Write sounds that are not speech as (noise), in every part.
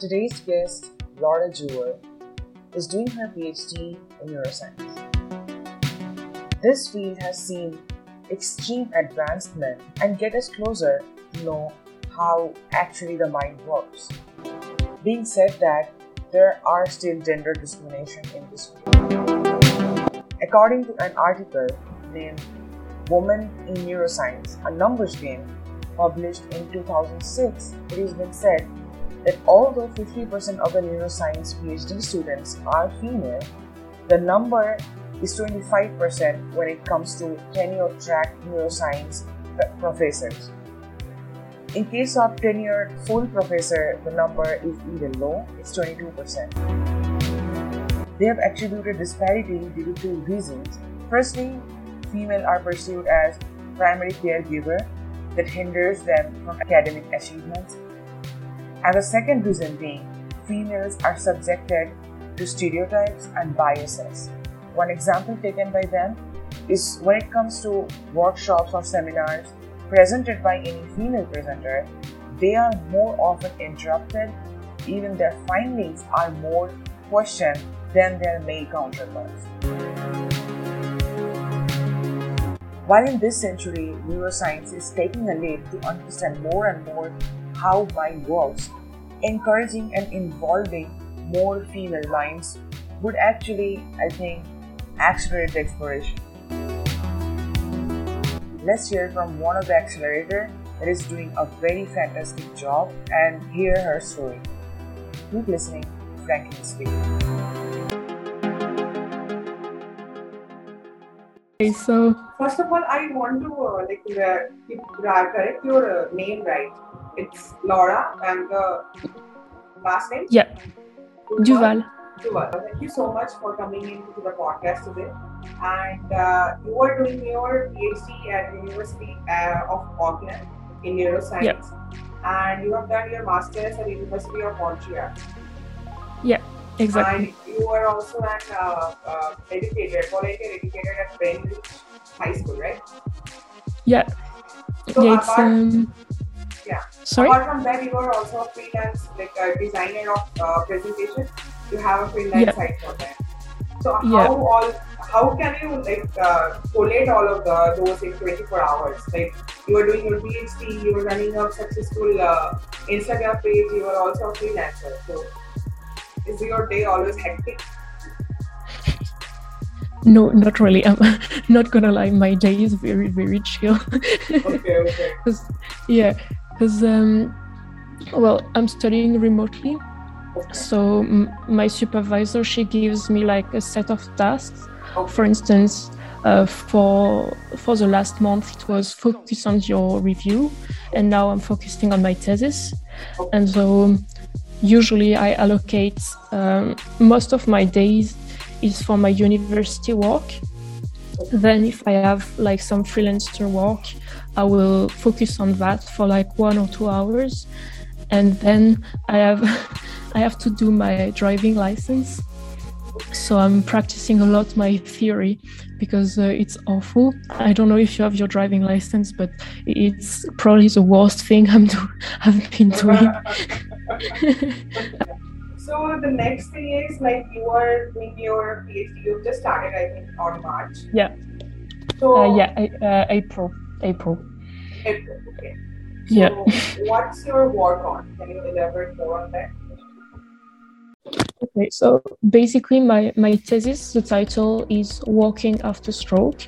Today's guest, Laura Jewell, is doing her PhD in neuroscience. This field has seen extreme advancement and get us closer to know how actually the mind works. Being said that, there are still gender discrimination in this field. According to an article named Women in Neuroscience, a numbers game published in 2006, it has been said that although 50% of the neuroscience PhD students are female, the number is 25% when it comes to tenure track neuroscience professors. In case of tenured full professor, the number is even low, it's 22%. They have attributed disparity due to two reasons. Firstly, female are perceived as primary caregiver that hinders them from academic achievements and the second reason being, females are subjected to stereotypes and biases. One example taken by them is when it comes to workshops or seminars presented by any female presenter, they are more often interrupted, even their findings are more questioned than their male counterparts. While in this century, neuroscience is taking a lead to understand more and more how mind works, encouraging and involving more female minds would actually, I think, accelerate the exploration. Let's hear from one of the accelerator that is doing a very fantastic job and hear her story. Keep listening, Franklin speak. Okay, so first of all, I want to uh, like uh, correct your uh, name right. It's Laura and the last name? Yeah. Duval. Duval. Thank you so much for coming into the podcast today. And uh, you are doing your PhD at University uh, of Auckland in neuroscience. And you have done your master's at University of Montreal. Yeah, exactly. And you are also an uh, uh, educator, volunteer educator at Greenwich High School, right? Yeah. So yeah, it's, um, yeah. Sorry. Apart from that, you are also a freelance, like a designer of uh, presentation. You have a freelance yeah. site for that. So how yeah. all how can you like uh, collate all of the those in 24 hours? Like you are doing your PhD, you are running a successful uh, Instagram page, you are also a freelancer. So is your day always hectic? No, not really. I'm (laughs) not gonna lie. My day is very, very chill. okay, okay. (laughs) yeah, because um, well i'm studying remotely so my supervisor she gives me like a set of tasks. For instance uh, for for the last month it was focus on your review and now i'm focusing on my thesis. And so usually i allocate um, most of my days is for my university work then if i have like some freelancer work I will focus on that for like one or two hours, and then I have (laughs) I have to do my driving license. So I'm practicing a lot my theory because uh, it's awful. I don't know if you have your driving license, but it's probably the worst thing I'm do- (laughs) I've been doing. (laughs) so the next thing is like you are doing your PhD. You've just started, I think, on March. Yeah. So uh, yeah, uh, April. April. April. Okay. So yeah. what's your work on? Can you elaborate more on that? Okay, so basically, my, my thesis, the title is Walking After Stroke.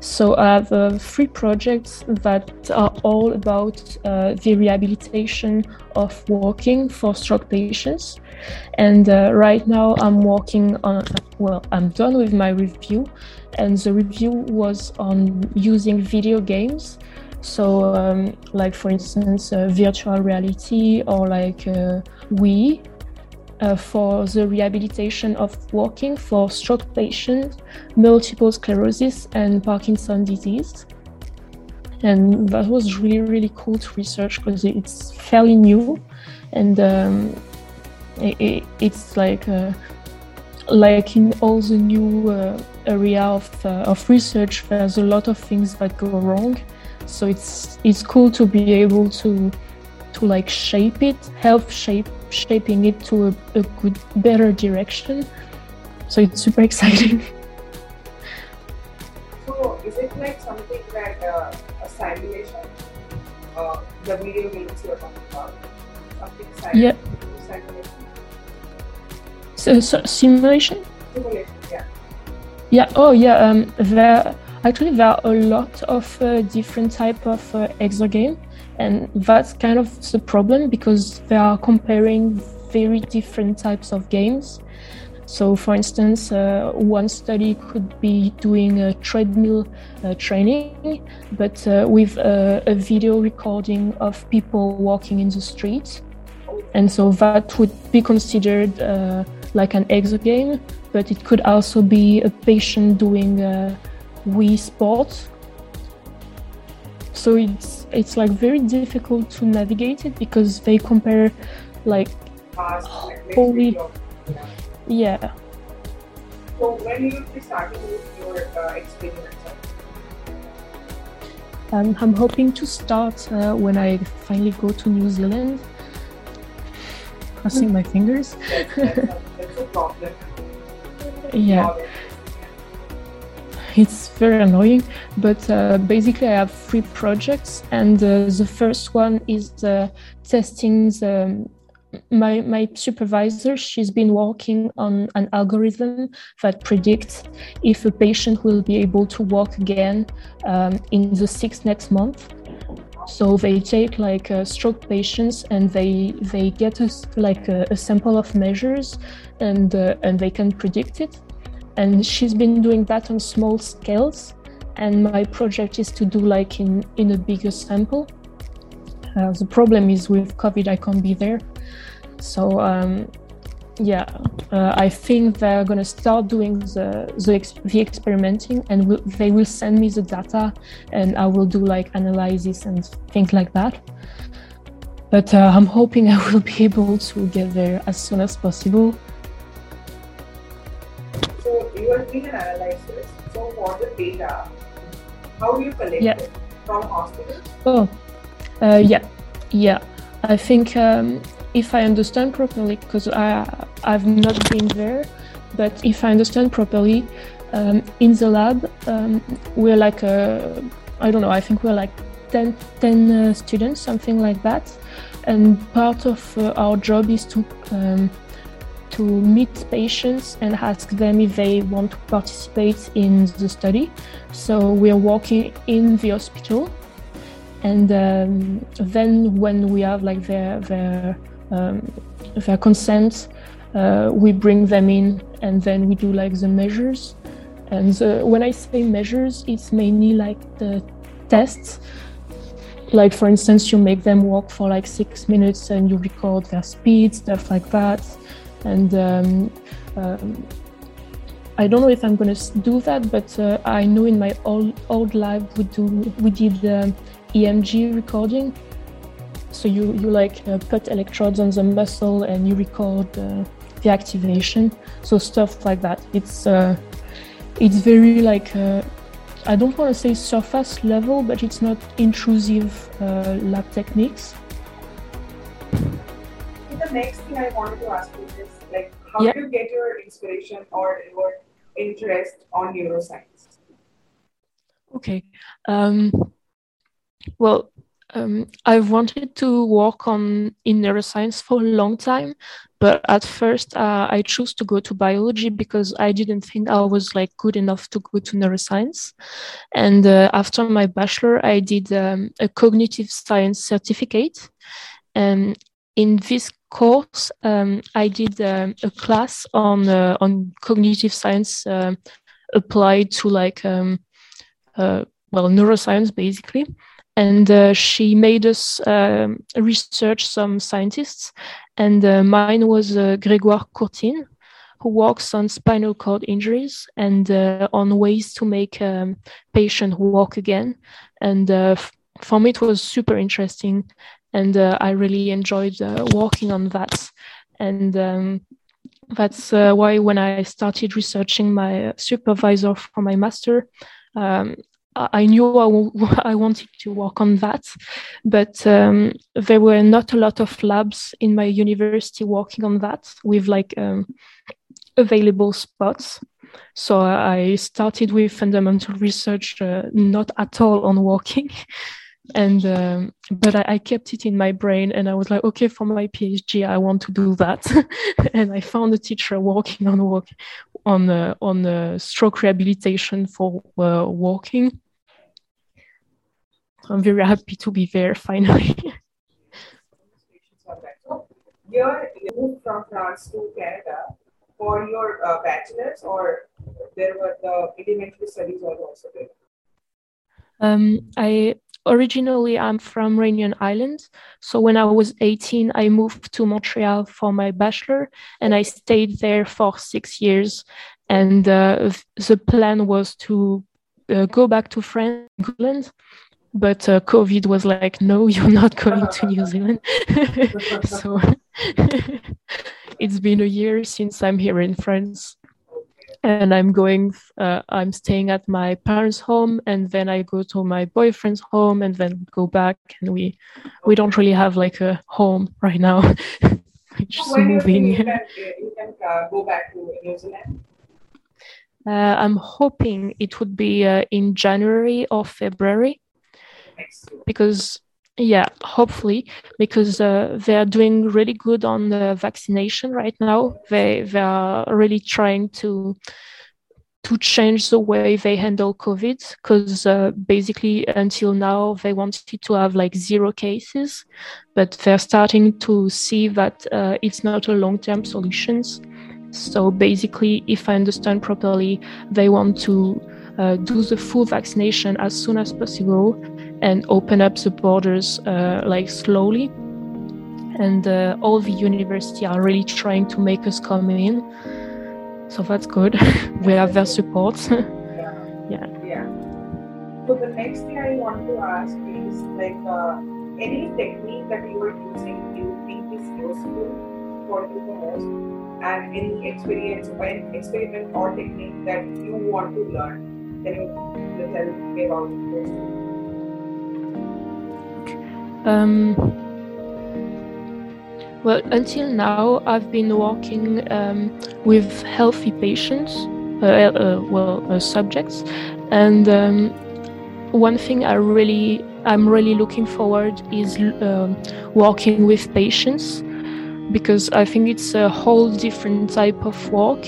So I have uh, three projects that are all about uh, the rehabilitation of walking for stroke patients. And uh, right now I'm working on, well, I'm done with my review, and the review was on using video games. So, um, like for instance, uh, virtual reality or like uh, Wii uh, for the rehabilitation of walking for stroke patients, multiple sclerosis, and Parkinson disease. And that was really, really cool to research because it's fairly new and um, it, it, it's like uh, like in all the new uh, area of, uh, of research, there's a lot of things that go wrong. So it's it's cool to be able to to like shape it, help shape shaping it to a, a good, better direction. So it's super (laughs) exciting. So is it like something that uh, a simulation, uh, the video games you're talking about, something Yeah. simulation? Simulation. Yeah. Yeah. Oh, yeah. Um, there actually there are a lot of uh, different type of uh, exergame, and that's kind of the problem because they are comparing very different types of games. So, for instance, uh, one study could be doing a treadmill uh, training, but uh, with a, a video recording of people walking in the street, and so that would be considered uh, like an exergame but it could also be a patient doing uh, Wii Sports. So it's it's like very difficult to navigate it because they compare like Holy- Yeah. So when you be starting with your uh, experiments? um, I'm hoping to start uh, when I finally go to New Zealand. Crossing my fingers. (laughs) Yeah. It's very annoying, but uh, basically, I have three projects, and uh, the first one is uh, testing the. My, my supervisor, she's been working on an algorithm that predicts if a patient will be able to walk again um, in the six next month. So they take like uh, stroke patients and they they get us like a, a sample of measures and uh, and they can predict it. And she's been doing that on small scales. And my project is to do like in in a bigger sample. Uh, the problem is with covid i can't be there. So um, yeah uh, i think they're going to start doing the the, ex- the experimenting and will, they will send me the data and i will do like analysis and things like that but uh, i'm hoping i will (laughs) be able to get there as soon as possible So you are doing an analysis. So for the data, how do you collect Yeah. it? From hospitals? Oh, uh, yeah, yeah. I think um, if I understand properly, because I I've not been there, but if I understand properly, um, in the lab um, we're like a, I don't know. I think we're like 10, 10 uh, students, something like that, and part of uh, our job is to um, to meet patients and ask them if they want to participate in the study. So we're walking in the hospital and um, then when we have like their their um, their consent, uh, we bring them in, and then we do like the measures. And the, when I say measures, it's mainly like the tests. Like for instance, you make them walk for like six minutes, and you record their speed, stuff like that. And um, um, I don't know if I'm gonna do that, but uh, I know in my old old lab we do we did the EMG recording. So you you like uh, put electrodes on the muscle and you record uh, the activation. So stuff like that. It's uh, it's very like uh, I don't want to say surface level, but it's not intrusive uh, lab techniques. The next thing I wanted to ask you is like, how Yeah. do you get your inspiration or your interest on neuroscience? Okay. Um, well, um, I've wanted to work on in neuroscience for a long time, but at first uh, I chose to go to biology because I didn't think I was like good enough to go to neuroscience. And uh, after my bachelor, I did um, a cognitive science certificate, and in this course, um, I did um, a class on uh, on cognitive science um applied to like um, uh, well neuroscience basically and uh, she made us um, research some scientists. And uh, mine was uh, gregoire courtine who works on spinal cord injuries and uh, on ways to make um, patient walk again. And uh, for me it was super interesting. And uh, i really enjoyed working on that. And um, that's why when i started researching my supervisor for my master um, I knew I, w- (laughs) I wanted to work on that, but um, there were not a lot of labs in my university working on that with like um, available spots. So I started with fundamental research, uh, not at all on walking. (laughs) And um, but I, I, kept it in my brain, and I was like, okay, for my PhD, I want to do that. (laughs) and I found a teacher working on walk on uh, on uh, stroke rehabilitation for uh, walking. I'm very happy to be there finally. (laughs) Here, you moved from France to Canada for your uh, bachelor's, or there were the elementary studies also there? Um, I originally I'm from Reunion Island. So when I was 18, I moved to Montreal for my bachelor and I stayed there for six years. And uh, the plan was to uh, go back to France, England. But uh, COVID was like, no, (laughs) you're not going to New Zealand. (laughs) so (laughs) it's been a year since I'm here in France and i'm going uh, i'm staying at my parents home and then i go to my boyfriend's home and then go back and we we don't really have like a home right now. Just when moving. you can, you can uh, go back to new zealand? Uh, i'm hoping it would be uh, in january or february because yeah, hopefully, because uh, they are doing really good on the vaccination right now. They they are really trying to to change the way they handle COVID because uh, basically until now they wanted to have like zero cases, but they're starting to see that uh, it's not a long term solutions. So basically, if I understand properly, they want to uh, do the full vaccination as soon as possible and open up the borders uh, like slowly. And uh, all the university are really trying to make us come in. So that's good. (laughs) we have their support. (laughs) yeah. Yeah. So the next thing I want to ask is like uh, any technique that you are using you think is useful for you the most, and any experience, any experiment or technique that you want to learn. Can you tell me about those? Um, well, until now, I've been working um, with healthy patients, uh, uh, well, uh, subjects, and um, one thing I really, I'm really looking forward is um, working with patients because I think it's a whole different type of work,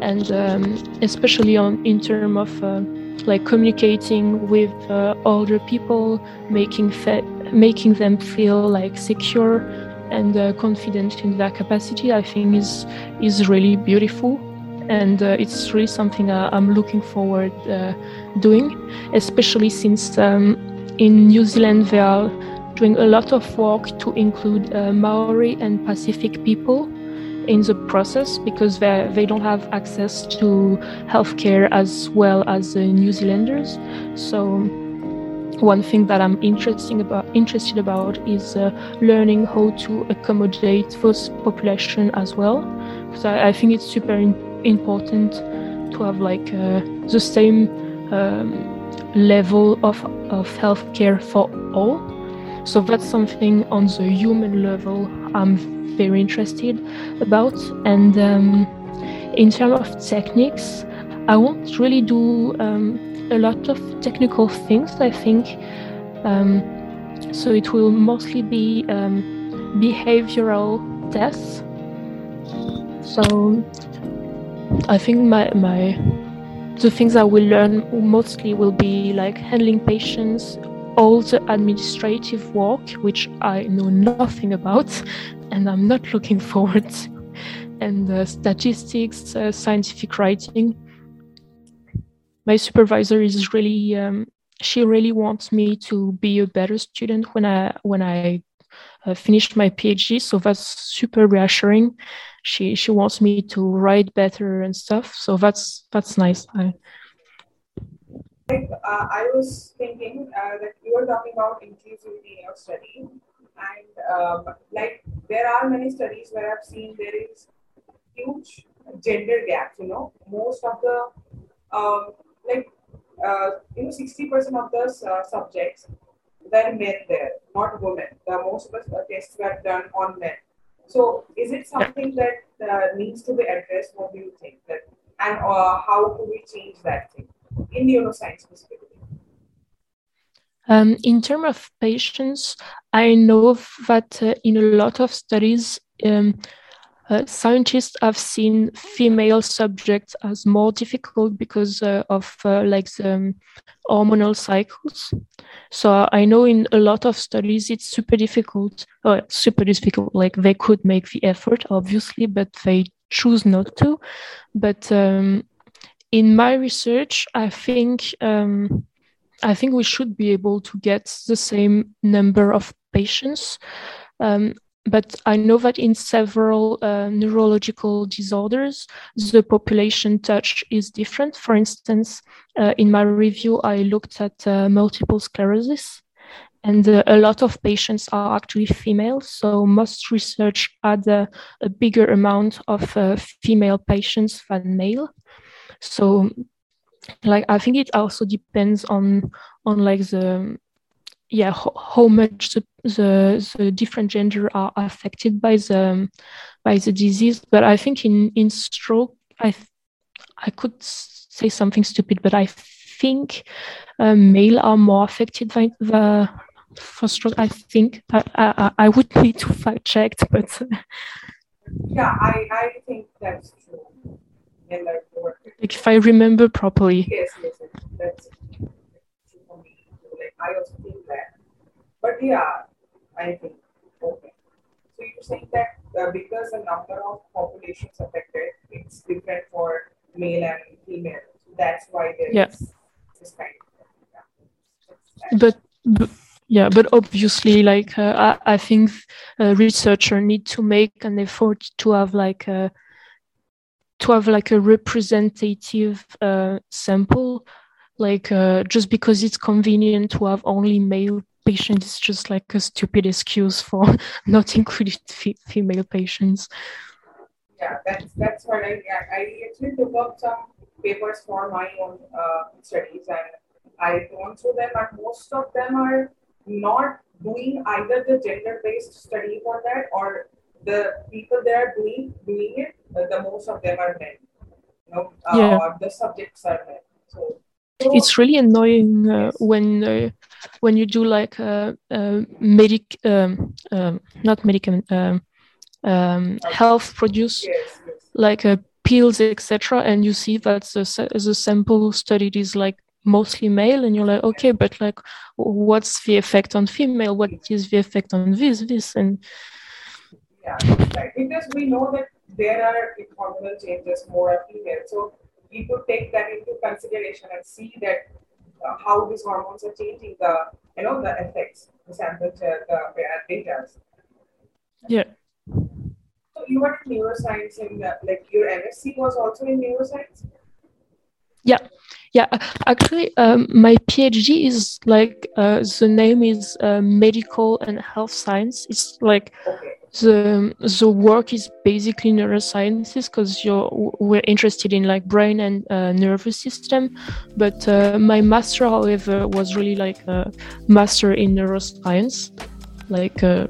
and um, especially on in terms of uh, like communicating with uh, older people, making fe- making them feel like secure and uh, confident in their capacity, I think is is really beautiful, and uh, it's really something I'm looking forward uh, doing, especially since um, in New Zealand they are doing a lot of work to include uh, Maori and Pacific people in the process because they they don't have access to healthcare as well as uh, New Zealanders. So one thing that I'm interesting about interested about is uh, learning how to accommodate those population as well because I, I think it's super in, important to have like uh, the same um, level of of healthcare for all. So that's something on the human level I'm very interested about. And um, in terms of techniques, I won't really do um, a lot of technical things, I think. Um, so it will mostly be um, behavioral tests. So I think my, my the things I will learn mostly will be like handling patients, all the administrative work, which I know nothing about, (laughs) and I'm not looking forward (laughs) and uh, statistics, uh, scientific writing. My supervisor is really, um, she really wants me to be a better student when I when I uh, finished my PhD. So that's super reassuring. She she wants me to write better and stuff. So that's that's nice. I, like uh, I was thinking uh, that you were talking about inclusivity in your study, and um, like there are many studies where I've seen there is huge gender gaps. You know, most of the um, like uh, you know, 60% of the uh, subjects were men there, not women. The most of the tests were done on men. So, is it something that uh, needs to be addressed? What do you think? That and uh, how do we change that thing in neuroscience specifically? Um, in terms of patients, I know that uh, in a lot of studies, um, uh, scientists have seen female subjects as more difficult because uh, of uh, like the um, hormonal cycles. So I know in a lot of studies it's super difficult, or super difficult. Like they could make the effort, obviously, but they choose not to. But um, in my research, I think um, I think we should be able to get the same number of patients. Um, but I know that in several uh, neurological disorders, the population touch is different. For instance, uh, in my review, I looked at uh, multiple sclerosis, and uh, a lot of patients are actually female. So most research had a, a bigger amount of uh, female patients than male. So, like I think it also depends on on like the yeah how, how much the, the, the different gender are affected by the by the disease. But i think in in stroke i i could say something stupid but i think uh, male are more affected by the for stroke i think. I i, I would (laughs) need to fact check but (laughs) yeah i i think that's true. Like if i remember properly. Yes yes, yes. I also think that. But yeah, I think, okay. So you're saying that uh, because the number of populations affected, it's different for male and female. So that's why there yeah. is this kind of. Yeah. But, but yeah but obviously like uh, I, I think a researcher need to make an effort to have like a to have like a representative uh, sample like uh, just because it's convenient to have only male patients is just like a stupid excuse for (laughs) not including f- female patients yeah that's that's what i i actually took up some papers for my own uh, studies and i gone through them and most of them are not doing either the gender based study for that or the people that are doing doing it uh, the most of them are men you know uh, yeah. or the subjects are men so it's really annoying uh, when uh, when you do like a, a medic um, um, not medicament um, um, health produce like uh, pills etc and you see that the, the sample studied is like mostly male and you're like okay but like what's the effect on female? What is the effect on this this? And yeah right. because we know that there are hormonal changes more female. So we could take that into consideration and see that uh, how these hormones are changing the you know the effects, the sample the data. Yeah. So you were in neuroscience and like your MSc was also in neuroscience. Yeah, yeah. Actually, um, my PhD is like uh, the name is uh, medical and health science. It's like okay the the work is basically neurosciences because you're we're interested in like brain and uh, nervous system. But uh, my master however was really like a master in neuroscience. Like uh,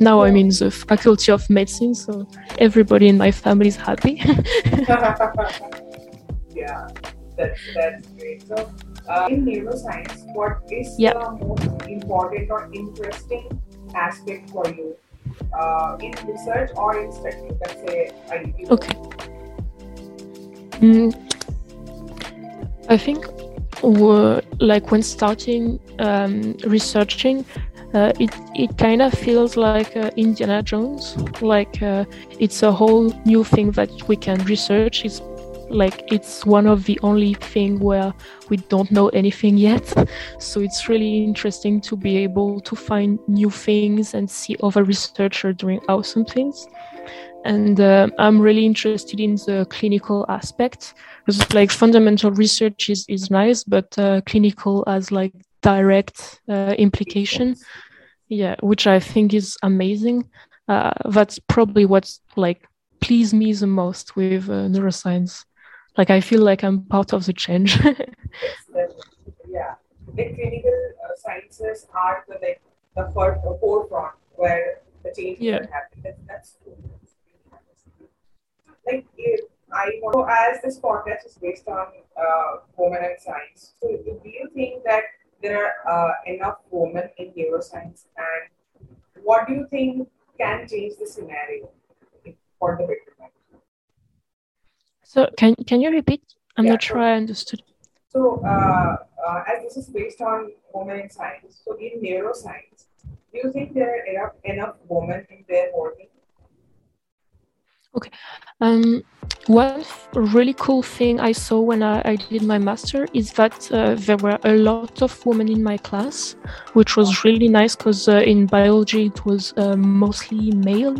now i'm in the faculty of medicine so everybody in my family is happy. (laughs) (laughs) Yeah that's that's great. So uh, in neuroscience what is yeah. the most important or interesting aspect for you uh, in research or in study? Let's say Okay. Mm, I think like when starting um, researching, uh, it it kind of feels like uh, Indiana Jones. Like uh, it's a whole new thing that we can research. It's like it's one of the only thing where we don't know anything yet. So it's really interesting to be able to find new things and see other researchers doing awesome things. And uh, i'm really interested in the clinical aspect. Because like fundamental research is, is nice but uh, clinical has like direct uh, implication. Yeah which i think is amazing. Uh, that's probably what's like pleased me the most with uh, neuroscience like I feel like I'm part of the change. (laughs) yeah, the clinical uh, sciences are the like the forefront where the change yeah. are happening. That, that's true. Like if I want to, as this podcast is based on uh, women and science, so do you think that there are uh, enough women in neuroscience, and what do you think can change the scenario for the betterment? So can can you repeat? I'm yeah, not sure I understood. So uh, uh, as this is based on women in science, so in neuroscience, do you think there are enough, enough women in their working? Okay. Um, one really cool thing I saw when I, I did my master is that uh, there were a lot of women in my class, which was really nice because uh, in biology it was uh, mostly male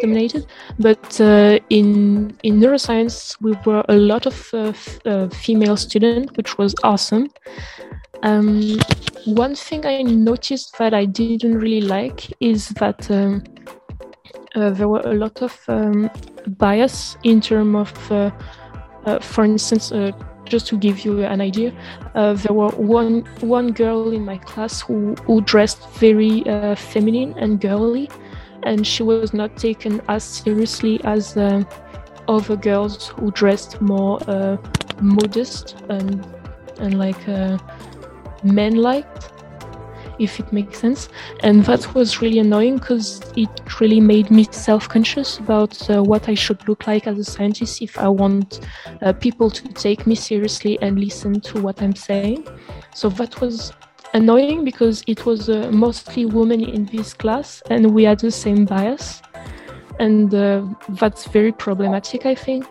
dominated, but uh, in in neuroscience we were a lot of uh, uh, female students, which was awesome. Um, one thing I noticed that I didn't really like is that. Um, uh, there were a lot of um, bias in terms of, uh, uh, for instance, just to give you an idea, uh, there were one one girl in my class who, who dressed very uh, feminine and girly, and she was not taken as seriously as uh, other girls who dressed more modest and and like men-like if it makes sense. And that was really annoying because it really made me self conscious about uh, what I should look like as a scientist if I want uh, people to take me seriously and listen to what I'm saying. So that was annoying because it was uh, mostly women in this class and we had the same bias. And uh, that's very problematic, I think.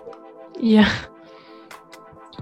Yeah.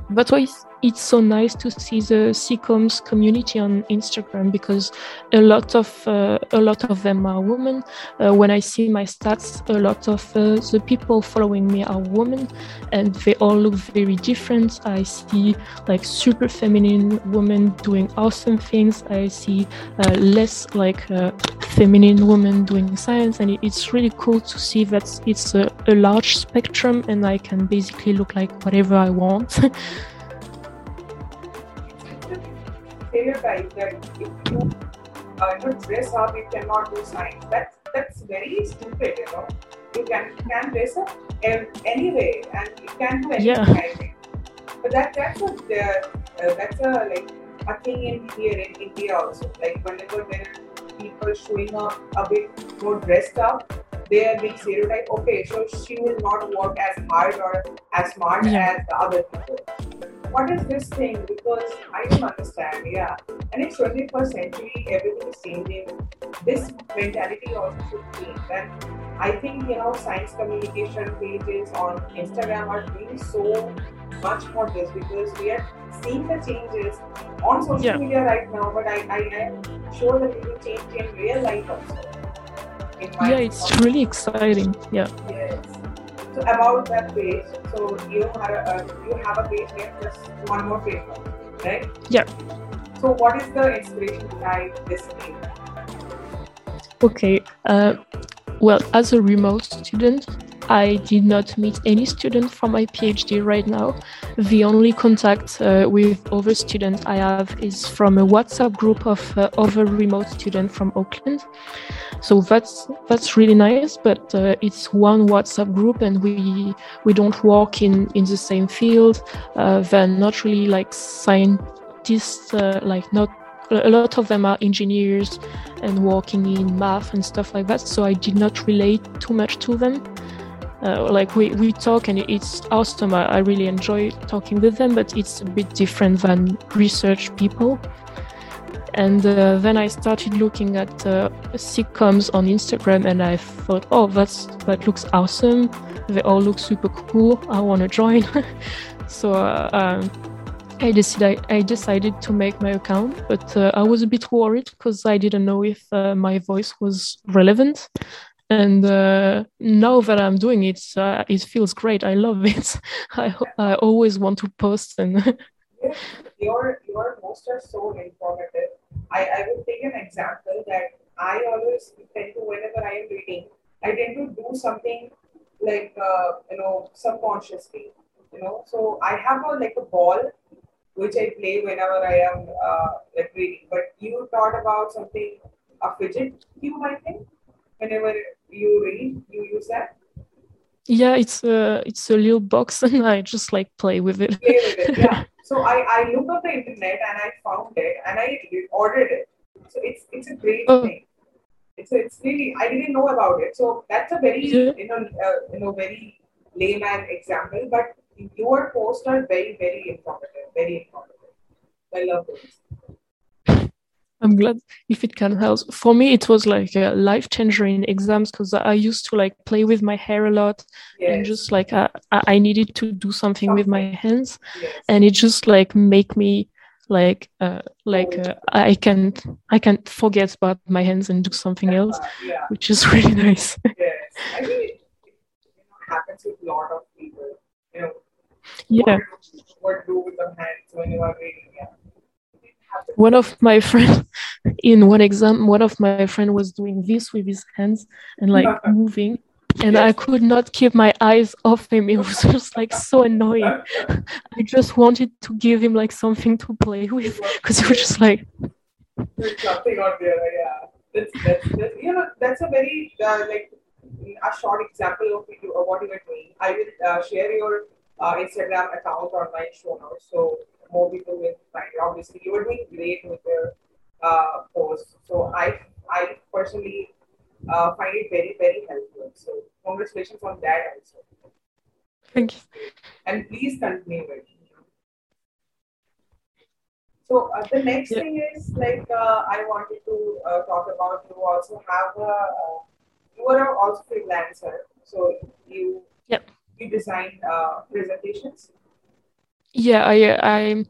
That's why it's so nice to see the SciComms community on Instagram because a lot of uh, a lot of them are women. Uh, when I see my stats, a lot of uh, the people following me are women, and they all look very different. I see like super feminine women doing awesome things. I see uh, less like uh, feminine women doing science, and it's really cool to see that it's a, a large spectrum, and I can basically look like whatever I want. (laughs) stereotype that if you uh, you dress up, you cannot do science. That's that's very stupid. You know, you can can dress up anyway, and you can do anything. Yeah. But that that's a uh, that's a like a thing in here in India also. Like whenever there are people showing up a bit more dressed up, they are being stereotyped. Okay, so she will not work as hard or as smart yeah. as the other people what is this thing? Because I don't understand. Yeah. And it's 21st century, everything is changing. This mentality also should change. And I think, you know, science communication pages on Instagram are doing so much for this because we are seeing the changes on social yeah. media right now, but I, I am sure that it will change in real life also. Yeah, it's really exciting. Yeah. Yes. So about that page, so you have a, you have a page name, just one more paper, right? Yeah. So what is the inspiration behind this name? Okay. Uh, well, as a remote student, I did not meet any student from my PhD right now. The only contact uh, with other students I have is from a WhatsApp group of uh, other remote students from Auckland. So that's that's really nice, but uh, it's one WhatsApp group, and we we don't work in in the same field. Uh, they're not really like scientists, uh, like not a lot of them are engineers and working in math and stuff like that so i did not relate too much to them. Uh, like we, we talk and it's awesome. I, I, really enjoy talking with them but it's a bit different than research people. And uh, then i started looking at uh, SciComms on instagram and i thought oh that's that looks awesome. They all look super cool. I want to join. (laughs) So uh, um, I decided I decided to make my account, but uh, I was a bit worried because I didn't know if uh, my voice was relevant and uh, now that I'm doing it, uh, it feels great. I love it. (laughs) I, I always want to post and. your your posts are so informative. I, I will take an example that I always tend to whenever I am reading, I tend to do something like uh, you know subconsciously. you know. So I have a like a ball which I play whenever I am uh, like reading. But you thought about something a fidget cube, I think. Whenever you read, you use that. Yeah, it's a it's a little box, (laughs) and I just like play with it. Play with it, yeah. (laughs) so I I looked on the internet and I found it and I ordered it. So it's it's a great oh. thing. It's a, it's really I didn't know about it. So that's a very yeah. you know uh, you know very layman example, but your posts are very very informative, very informative. I love this. I'm glad if it can help. For me, it was like a life changer in exams because I used to like play with my hair a lot yes. and just like I, I needed to do something, something. with my hands, yes. and it just like make me like uh, like uh, I can I can forget about my hands and do something else, yeah. which is (laughs) really nice. yes, I think it, it happens with a lot of people. You know, yeah. What, what do with the hands when you are reading? Yeah one of my friends (laughs) in one exam one of my friend was doing this with his hands and like (laughs) moving and yes. i could not keep my eyes off him it was (laughs) just like so annoying i just wanted to give him like something to play with because he was just like there's nothing out there yeah that's, that's, that's you know that's a very uh, like a short example of what you were doing i will uh, share your uh, instagram account on my show notes so more people will find it. Obviously, you are doing great with your uh, post. So I, I personally uh, find it very, very helpful. So congratulations on that also. Thank you. And please continue it. So uh, the next yeah. thing is like uh, I wanted to uh, talk about. You also have a, uh, you are also freelancer. So you yep. You design uh, presentations? Yeah i i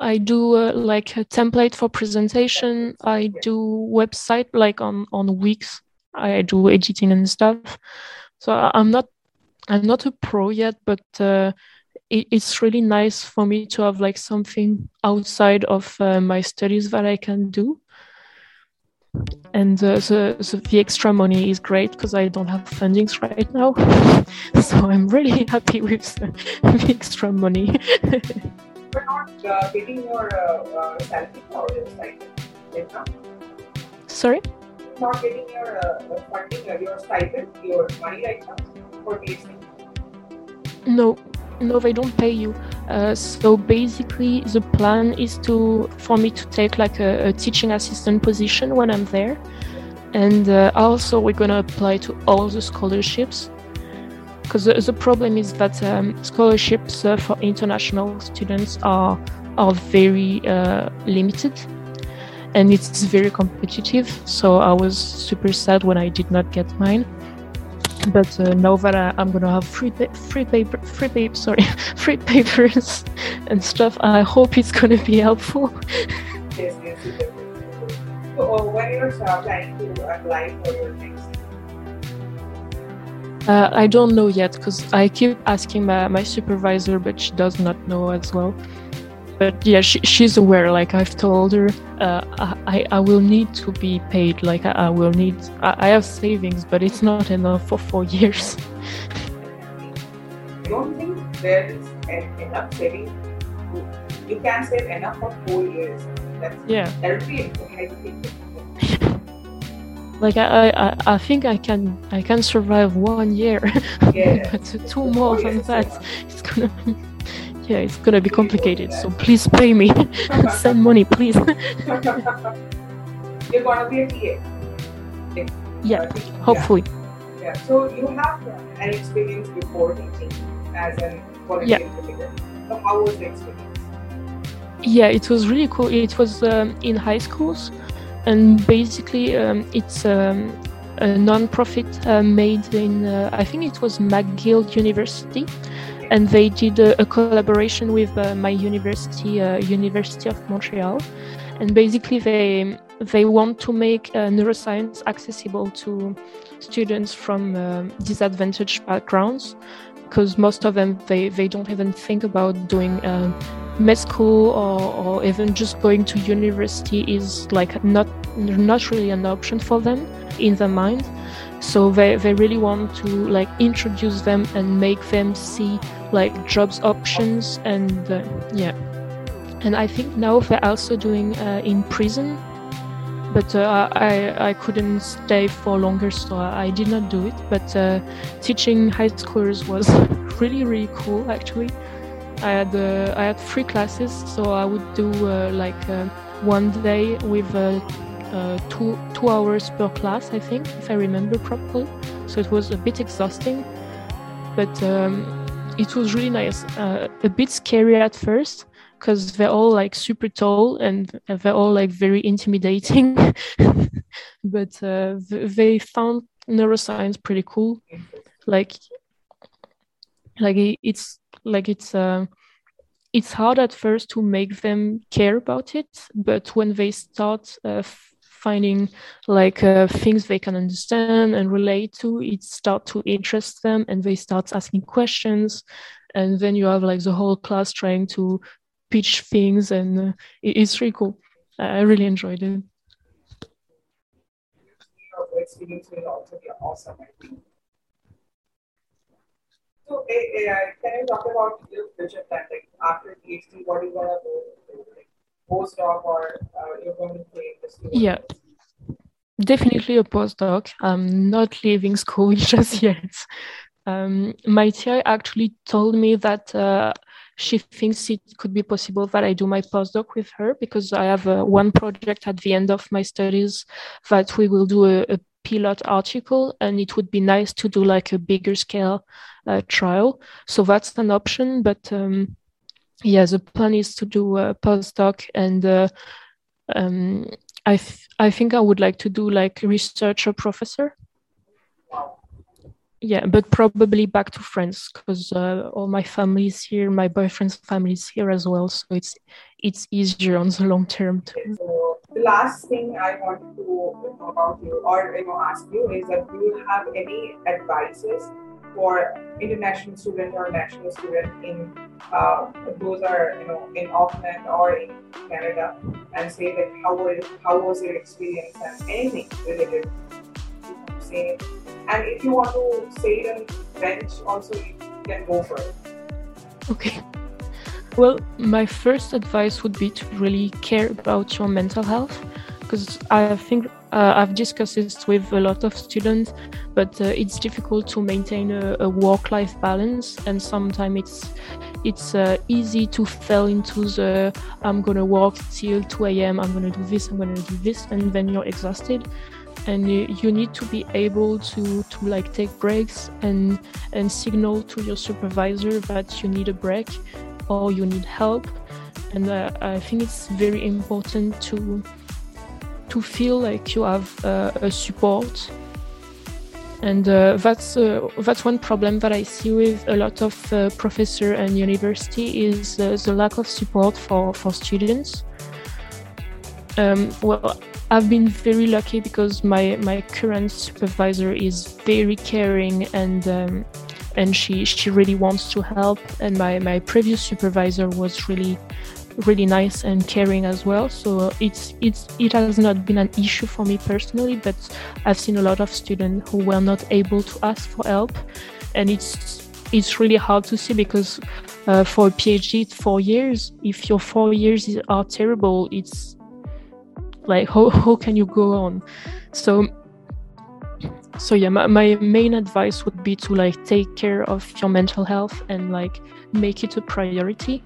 i do uh, like a template for presentation. I do website like on on Wix i do editing and stuff. So i'm not i'm not a pro yet but uh, it, it's really nice for me to have like something outside of uh, my studies that i can do and uh, the, the, the extra money is great because I don't have fundings right now. (laughs) so I'm really (laughs) happy with the, (laughs) the extra money. You're not uh, getting your uh, uh, salary or your stipend right now? Sorry? Not getting your uh, funding, uh, your stipend, your money right now for PhD? No, no, they don't pay you. Uh, so basically, the plan is to for me to take like a, a teaching assistant position when I'm there, and uh, also we're gonna apply to all the scholarships. Because the, the, problem is that um, scholarships uh, for international students are are very uh, limited, and it's very competitive. So I was super sad when I did not get mine but uh, now that I, am gonna have free pa- free paper free paper sorry (laughs) free papers and stuff. I hope it's gonna be helpful. (laughs) Yes yes so uh, when you're planning to apply for your next uh, I don't know yet because I keep asking my, my supervisor, but she does not know as well but yeah she, she's aware like i've told her uh, I, I will need to be paid like i, I will need I, I, have savings but it's not enough for four (laughs) years. I don't think there is enough saving? You can save enough for four years. That's, yeah. that would be like I, I i think i can i can survive one year. Yeah. (laughs) but two more than that it's gonna yeah, it's gonna be complicated. So please pay me. (laughs) Send money, please. (laughs) You're gonna be a TA. Yeah, hopefully. Yeah. yeah. So you have an experience before teaching as an volunteer yeah. So how was the experience? Yeah, it was really cool. It was um, in high schools, and basically um, it's um, a non-profit uh, made in uh, I think it was McGill University and they did a, a collaboration with uh, my university, uh, University of Montreal, and basically they they want to make uh, neuroscience accessible to students from uh, disadvantaged backgrounds, because most of them they, they don't even think about doing uh, med school or, or even just going to university is like not not really an option for them in their mind. So they, they really want to like introduce them and make them see like jobs options and uh, yeah. And i think now they're also doing uh, in prison but uh, I, I couldn't stay for longer so i did not do it. But uh, teaching high schoolers was (laughs) really really cool actually. I had uh, i had three classes so i would do uh, like one day with two two hours per class i think if i remember properly. So it was a bit exhausting. But um, it was really nice. Uh, a bit scary at first because they're all like super tall and they're all like very intimidating. (laughs) but uh, they found neuroscience pretty cool. Like, like it's like it's uh, it's hard at first to make them care about it, but when they start uh, finding like uh, things they can understand and relate to it start to interest them and they start asking questions. And then you have like the whole class trying to pitch things and uh, it's really cool. I really enjoyed it. Experience will also be awesome so AI, can you talk about your future plan like after phd what are you want to do postdoc or uh, you're going to play the Yeah, definitely a postdoc. I'm not leaving school (laughs) just yet. Um, my TA actually told me that uh, she thinks it could be possible that I do my postdoc with her because I have uh, one project at the end of my studies that we will do a, a pilot article and it would be nice to do like a bigger scale uh, trial. So that's an option, but um, yeah, the plan is to do a postdoc, and uh, um, I th- I think I would like to do like researcher professor. Yeah, but probably back to France because uh, all my family is here, my boyfriend's family is here as well, so it's it's easier on the long term. Too. So the last thing I want to know about you or you know ask you is that do you have any advices for international student or national student in uh, those are you know in Auckland or in Canada and say that how was how was your experience and anything related to say and if you want to say it in French also you can go for it. Okay. Well, my first advice would be to really care about your mental health because I think uh, I've discussed this with a lot of students, but uh, it's difficult to maintain a, a work-life balance, and sometimes it's it's uh, easy to fall into the I'm gonna work till 2 a.m. I'm gonna do this, I'm gonna do this, and then you're exhausted, and you, you need to be able to to like take breaks and and signal to your supervisor that you need a break or you need help, and uh, I think it's very important to to feel like you have uh, a support and uh, that's uh, that's one problem that I see with a lot of uh, professor and university is uh, the lack of support for for students. Um, well, I've been very lucky because my my current supervisor is very caring and um, and she she really wants to help. And my my previous supervisor was really really nice and caring as well. So it's it's it has not been an issue for me personally, but I've seen a lot of students who were not able to ask for help, and it's it's really hard to see because uh, for a PhD, it's four years. If your four years are terrible, it's like how how can you go on? So so yeah my, my main advice would be to like take care of your mental health and like make it a priority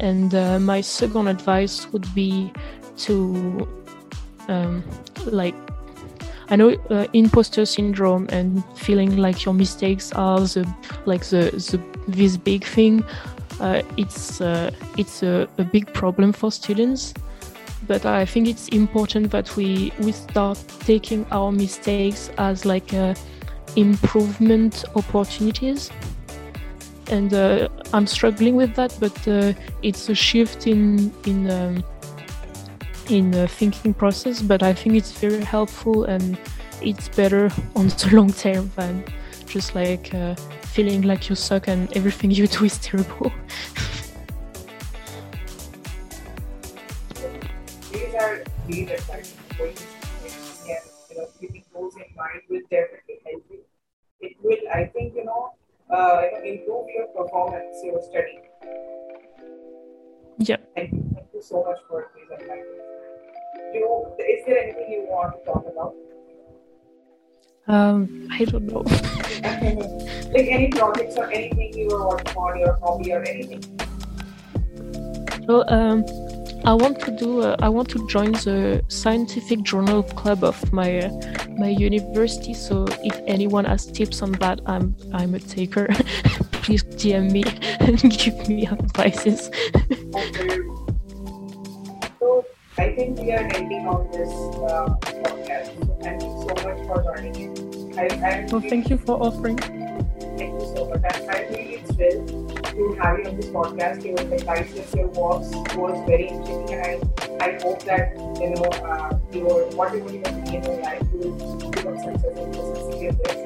and uh, my second advice would be to um, like I know uh, imposter syndrome and feeling like your mistakes are the like the, the this big thing. Uh, it's uh, it's a, a, big problem for students, but I think it's important that we we start taking our mistakes as like uh, improvement opportunities and uh, I'm struggling with that. But uh, it's a shift in in um, in the thinking process. But I think it's very helpful and it's better (laughs) on the long term than just like uh, feeling like you suck and everything you do is (laughs) terrible. These are great advice for you. you know, keeping those in mind will definitely help you. It will, I think, you know, uh, improve your performance, your study. Yeah. Thank you. Thank you so much for these advice. You, is there anything you want to talk about? Um, I don't know. (laughs) like any projects or anything you want working on, your hobby or anything? Well, um, I want to do. Uh, I want to join the scientific journal club of my uh, my university. So if anyone has tips on that, I'm I'm a taker. (laughs) Please DM me (laughs) and give me advices. Okay. So I think we are ending on this uh, podcast. So thank you so much for joining in. I, I Well, thank you for offering. Thank you so much. I, I really thrilled to have you on this podcast. Your advices, your works was very interesting, and I, I hope that you know uh, your whatever you are doing in your life, you will become successful in this.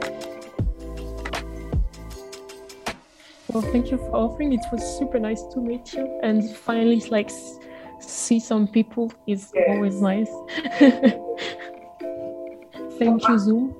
Well, thank you for offering. It was super nice to meet you, and finally, like see some people is Yes. always nice. (laughs) thank you, Zoom.